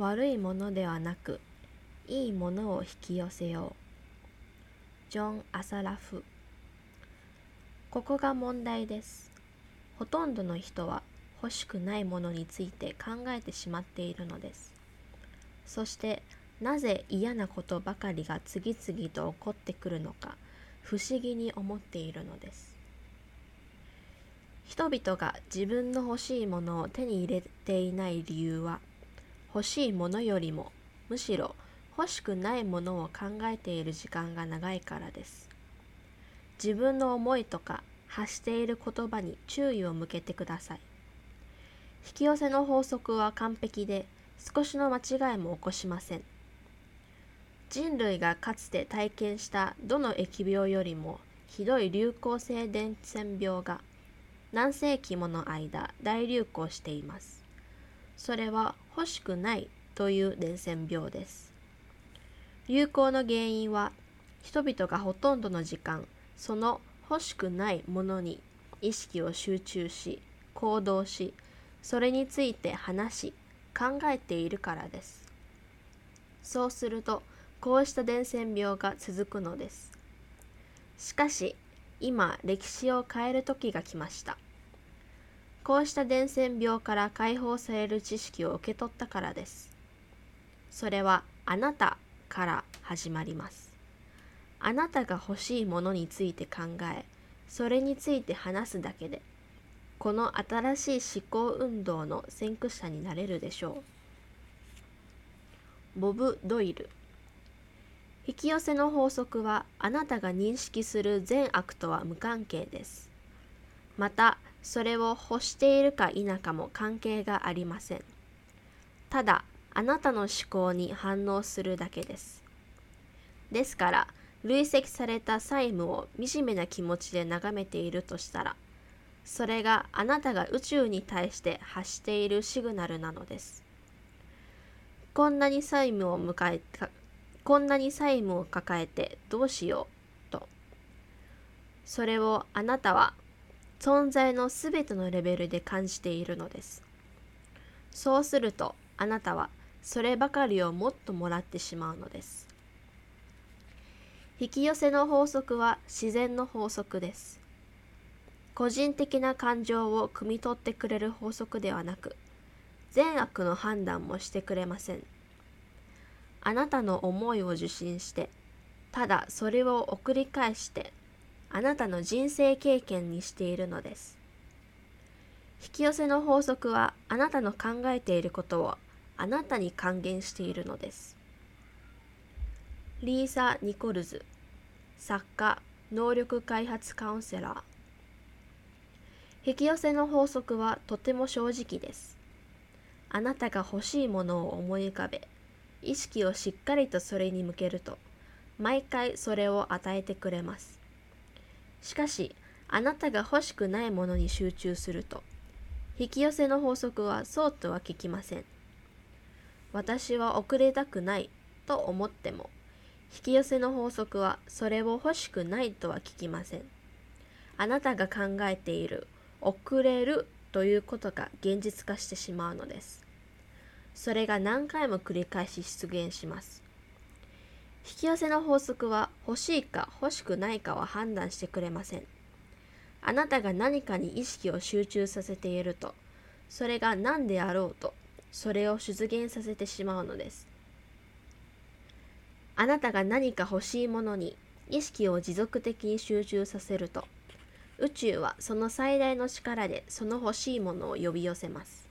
悪いものではなくいいものを引き寄せよう。ジョン・アサラフここが問題です。ほとんどの人は欲しくないものについて考えてしまっているのです。そしてなぜ嫌なことばかりが次々と起こってくるのか不思議に思っているのです。人々が自分の欲しいものを手に入れていない理由は欲しいものよりもむしろ欲しくないものを考えている時間が長いからです。自分の思いとか発している言葉に注意を向けてください。引き寄せの法則は完璧で少しの間違いも起こしません。人類がかつて体験したどの疫病よりもひどい流行性伝染病が何世紀もの間大流行しています。それは欲しくないという伝染病です。流行の原因は人々がほとんどの時間その欲しくないものに意識を集中し行動しそれについて話し考えているからです。そうするとこうした伝染病が続くのです。しかし今歴史を変える時が来ました。こうした伝染病から解放される知識を受け取ったからです。それはあなたから始まります。あなたが欲しいものについて考えそれについて話すだけでこの新しい思考運動の先駆者になれるでしょう。ボブ・ドイル。引き寄せの法則はあなたが認識する善悪とは無関係です。またそれを欲しているか否かも関係がありません。ただあなたの思考に反応するだけです。ですから累積された債務を惨めな気持ちで眺めているとしたらそれがあなたが宇宙に対して発しているシグナルなのです。こんなに債務を迎えたこんなに債務を抱えてどうしようとそれをあなたは存在のすべてのレベルで感じているのです。そうするとあなたはそればかりをもっともらってしまうのです。引き寄せの法則は自然の法則です。個人的な感情を汲み取ってくれる法則ではなく善悪の判断もしてくれません。あなたの思いを受信してただそれを送り返してあなたの人生経験にしているのです引き寄せの法則はあなたの考えていることをあなたに還元しているのです。リーサ・ニコルズ作家能力開発カウンセラー引き寄せの法則はとても正直です。あなたが欲しいものを思い浮かべ意識をしっかりとそれに向けると毎回それを与えてくれます。しかしあなたが欲しくないものに集中すると。引き寄せの法則はそうとは聞きません。私は遅れたくないと思っても引き寄せの法則はそれを欲しくないとは聞きません。あなたが考えている遅れるということが現実化してしまうのです。それが何回も繰り返し出現します。引き寄せの法則は欲しいか欲しくないかは判断してくれません。あなたが何かに意識を集中させているとそれが何であろうとそれを出現させてしまうのです。あなたが何か欲しいものに意識を持続的に集中させると宇宙はその最大の力でその欲しいものを呼び寄せます。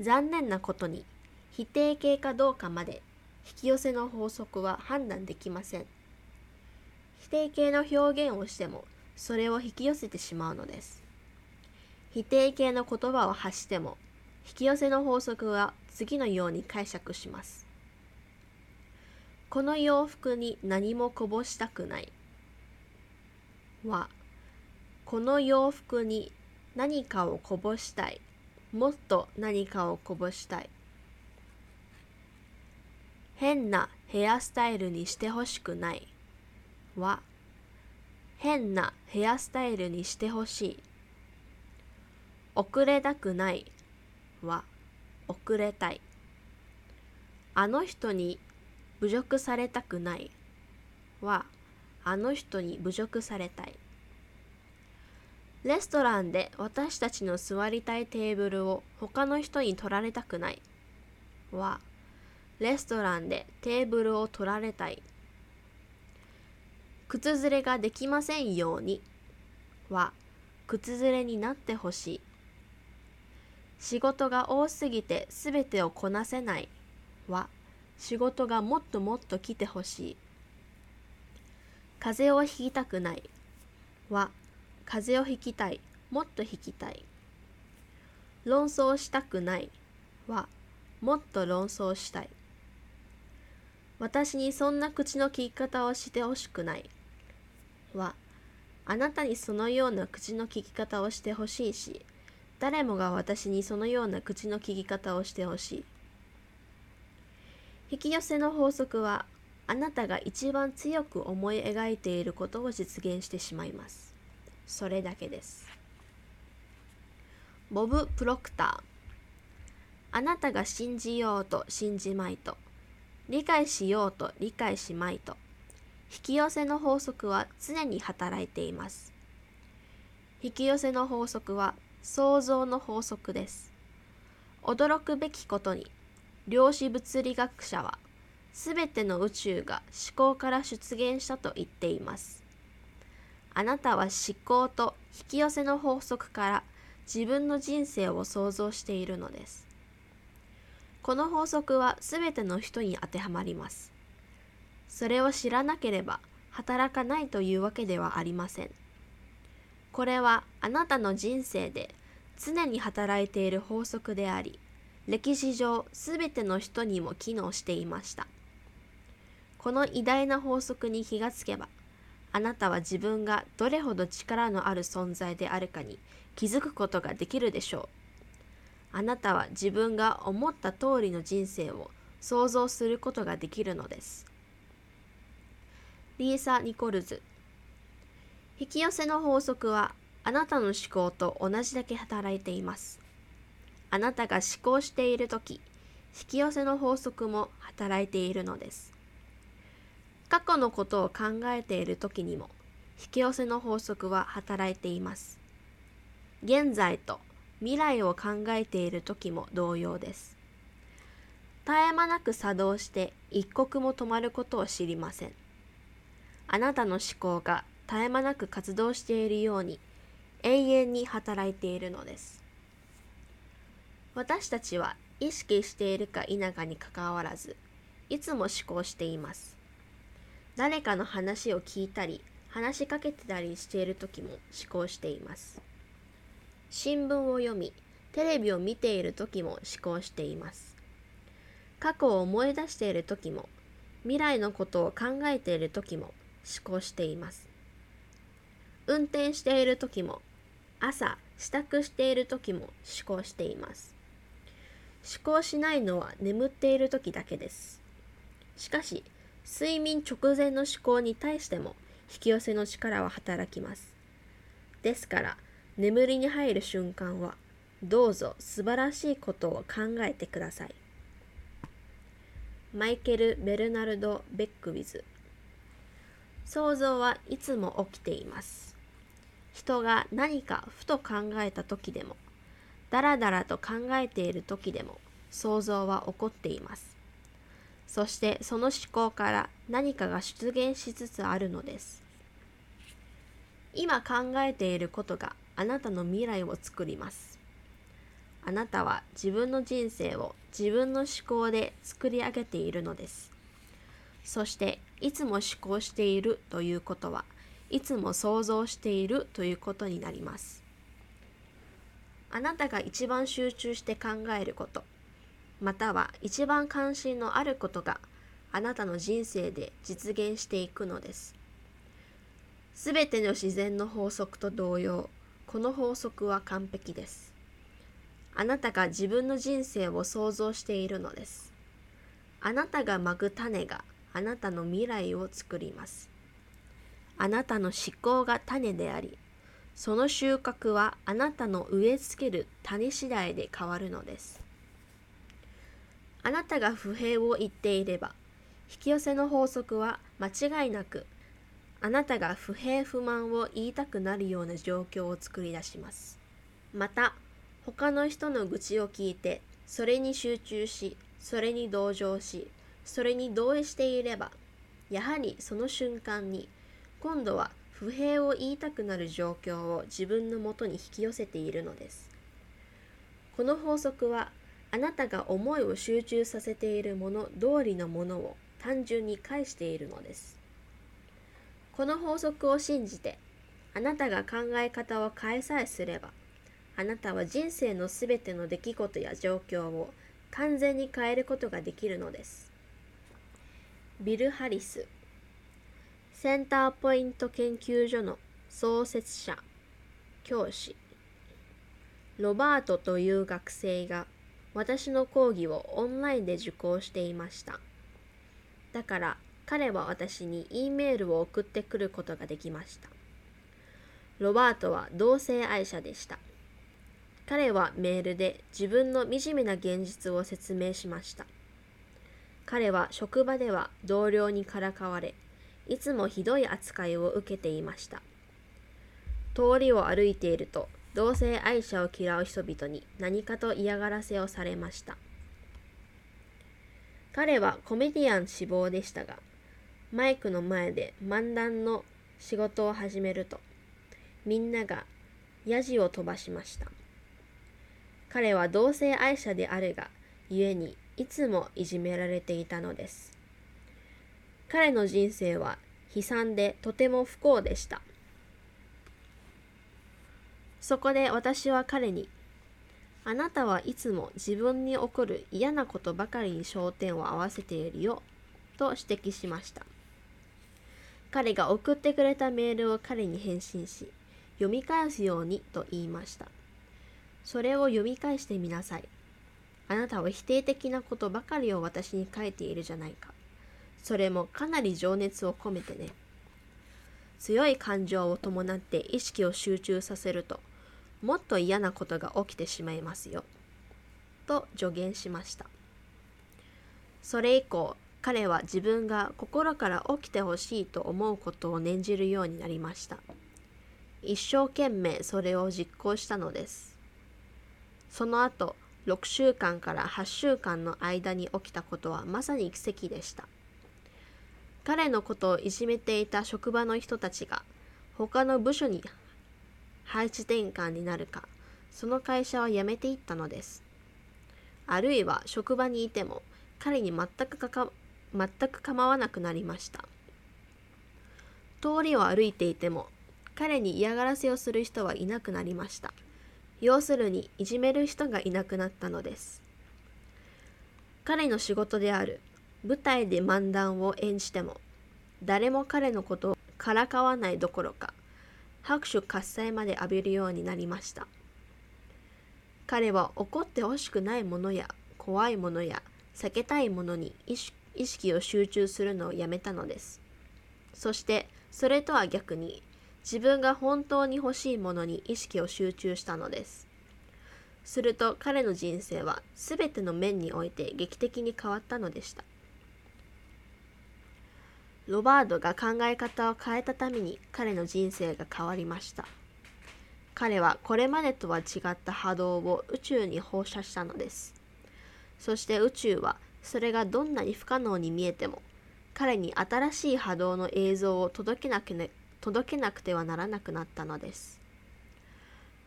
残念なことに否定形かどうかまで引き寄せの法則は判断できません否定形の表現をしてもそれを引き寄せてしまうのです否定形の言葉を発しても引き寄せの法則は次のように解釈します。この洋服に何もこぼしたくないは、この洋服に何かをこぼしたい。もっと何かをこぼしたい。変なヘアスタイルにしてほしくない。は、変なヘアスタイルにしてほしい。遅れたくない。は遅れたい。あの人に侮辱されたくない。はあの人に侮辱されたい。レストランで私たちの座りたいテーブルを他の人に取られたくない。はレストランでテーブルを取られたい。靴ずれができませんようには靴ずれになってほしい。仕事が多すぎてすべてをこなせないは仕事がもっともっと来てほしい。風邪をひきたくないは風邪をひきたいもっとひきたい。論争したくないはもっと論争したい。私にそんな口の利き方をしてほしくないはあなたにそのような口の利き方をしてほしいし誰もが私にそのような口の利き方をしてほしい引き寄せの法則はあなたが一番強く思い描いていることを実現してしまいます。それだけです。ボブ・プロクターあなたが信じようと信じまいと理解しようと理解しまいと引き寄せの法則は常に働いています。引き寄せの法則は創造の法則です。驚くべきことに量子物理学者はすべての宇宙が思考から出現したと言っています。あなたは思考と引き寄せの法則から自分の人生を想像しているのです。この法則はすべての人に当てはまります。それを知らなければ働かないというわけではありません。これはあなたの人生で常に働いている法則であり、歴史上すべての人にも機能していました。この偉大な法則に気がつけば、あなたは自分がどれほど力のある存在であるかに気づくことができるでしょう。あなたは自分が思った通りの人生を想像することができるのです。リーサ・ニコルズ引き寄せの法則はあなたの思考と同じだけ働いています。あなたが思考しているとき、引き寄せの法則も働いているのです。過去のことを考えている時にも引き寄せの法則は働いています。現在と未来を考えている時も同様です。絶え間なく作動して一刻も止まることを知りません。あなたの思考が絶え間なく活動しているように永遠に働いているのです。私たちは意識しているか否かにかかわらずいつも思考しています。誰かの話を聞いたり話しかけてたりしている時も思考しています新聞を読みテレビを見ている時も思考しています。過去を思い出している時も未来のことを考えている時も思考しています。運転している時も朝支度している時も思考しています。思考しないのは眠っている時だけです。しかし睡眠直前の思考に対しても引き寄せの力は働きます。ですから、眠りに入る瞬間は、どうぞ素晴らしいことを考えてください。マイケル・ベルナルド・ベックウィズ想像はいつも起きています。人が何かふと考えた時でも、だらだらと考えている時でも、想像は起こっています。そしてその思考から何かが出現しつつあるのです。今考えていることがあなたの未来を作ります。あなたは自分の人生を自分の思考で作り上げているのです。そしていつも思考しているということはいつも想像しているということになります。あなたが一番集中して考えることまたは一番関心のあることがあなたの人生で実現していくのです。すべての自然の法則と同様、この法則は完璧です。あなたが自分の人生を想像しているのです。あなたがまく種があなたの未来を作ります。あなたの思考が種であり、その収穫はあなたの植え付ける種次第で変わるのです。あなたが不平を言っていれば引き寄せの法則は間違いなくあなたが不平不満を言いたくなるような状況を作り出します。また他の人の愚痴を聞いてそれに集中しそれに同情しそれに同意していればやはりその瞬間に今度は不平を言いたくなる状況を自分のもとに引き寄せているのです。この法則はあなたが思いを集中させているもの通りのものを単純に返しているのです。この法則を信じてあなたが考え方を変えさえすればあなたは人生のすべての出来事や状況を完全に変えることができるのです。ビル・ハリスセンターポイント研究所の創設者教師ロバートという学生が私の講義をオンラインで受講していました。だから彼は私に E メールを送ってくることができましたロバートは同性愛者でした彼はメールで自分の惨めな現実を説明しました彼は職場では同僚にからかわれ、いつもひどい扱いを受けていました。通りを歩いていると、同性愛者を嫌う人々に何かと嫌がらせをされました。彼はコメディアン志望でしたが、マイクの前で漫談の仕事を始めると、みんながヤジを飛ばしました。彼は同性愛者であるが、故にいつもいじめられていたのです。彼の人生は悲惨でとても不幸でした。そこで私は彼に、あなたはいつも自分に起こる嫌なことばかりに焦点を合わせているよ、と指摘しました。彼が送ってくれたメールを彼に返信し、読み返すようにと言いました。それを読み返してみなさい。あなたは否定的なことばかりを私に書いているじゃないか。それもかなり情熱を込めてね。強い感情を伴って意識を集中させると、もっと嫌なことが起きてしまいますよ。と助言しました。それ以降、彼は自分が心から起きてほしいと思うことを念じるようになりました。一生懸命それを実行したのです。その後、6週間から8週間の間に起きたことはまさに奇跡でした。彼のことをいじめていた職場の人たちが他の部署に配置転換になるか、その会社は辞めていったのです。あるいは職場にいても彼に全くかか全く構わなくなりました。通りを歩いていても彼に嫌がらせをする人はいなくなりました。要するにいじめる人がいなくなったのです。彼の仕事である舞台で漫談を演じても誰も彼のことをからかわないどころか拍手喝采まで浴びるようになりました。彼は怒ってほしくないものや怖いものや避けたいものに意識意識を集中するのをやめたのです。そしてそれとは逆に自分が本当に欲しいものに意識を集中したのです。すると彼の人生は全ての面において劇的に変わったのでした。ロバードが考え方を変えたために彼の人生が変わりました。彼はこれまでとは違った波動を宇宙に放射したのです。そして宇宙はそれがどんなに不可能に見えても彼に新しい波動の映像を届けなく、ね、届けなくてはならなくなったのです。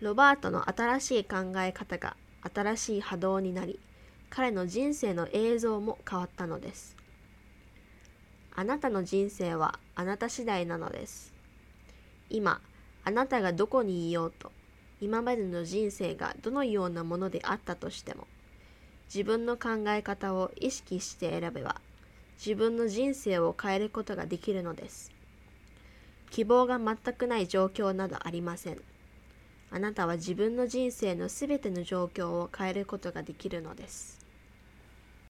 ロバートの新しい考え方が新しい波動になり、彼の人生の映像も変わったのです。あなたの人生はあなた次第なのです。今、あなたがどこにいようと、今までの人生がどのようなものであったとしても、自分の考え方を意識して選べば、自分の人生を変えることができるのです。希望が全くない状況などありません。あなたは自分の人生の全ての状況を変えることができるのです。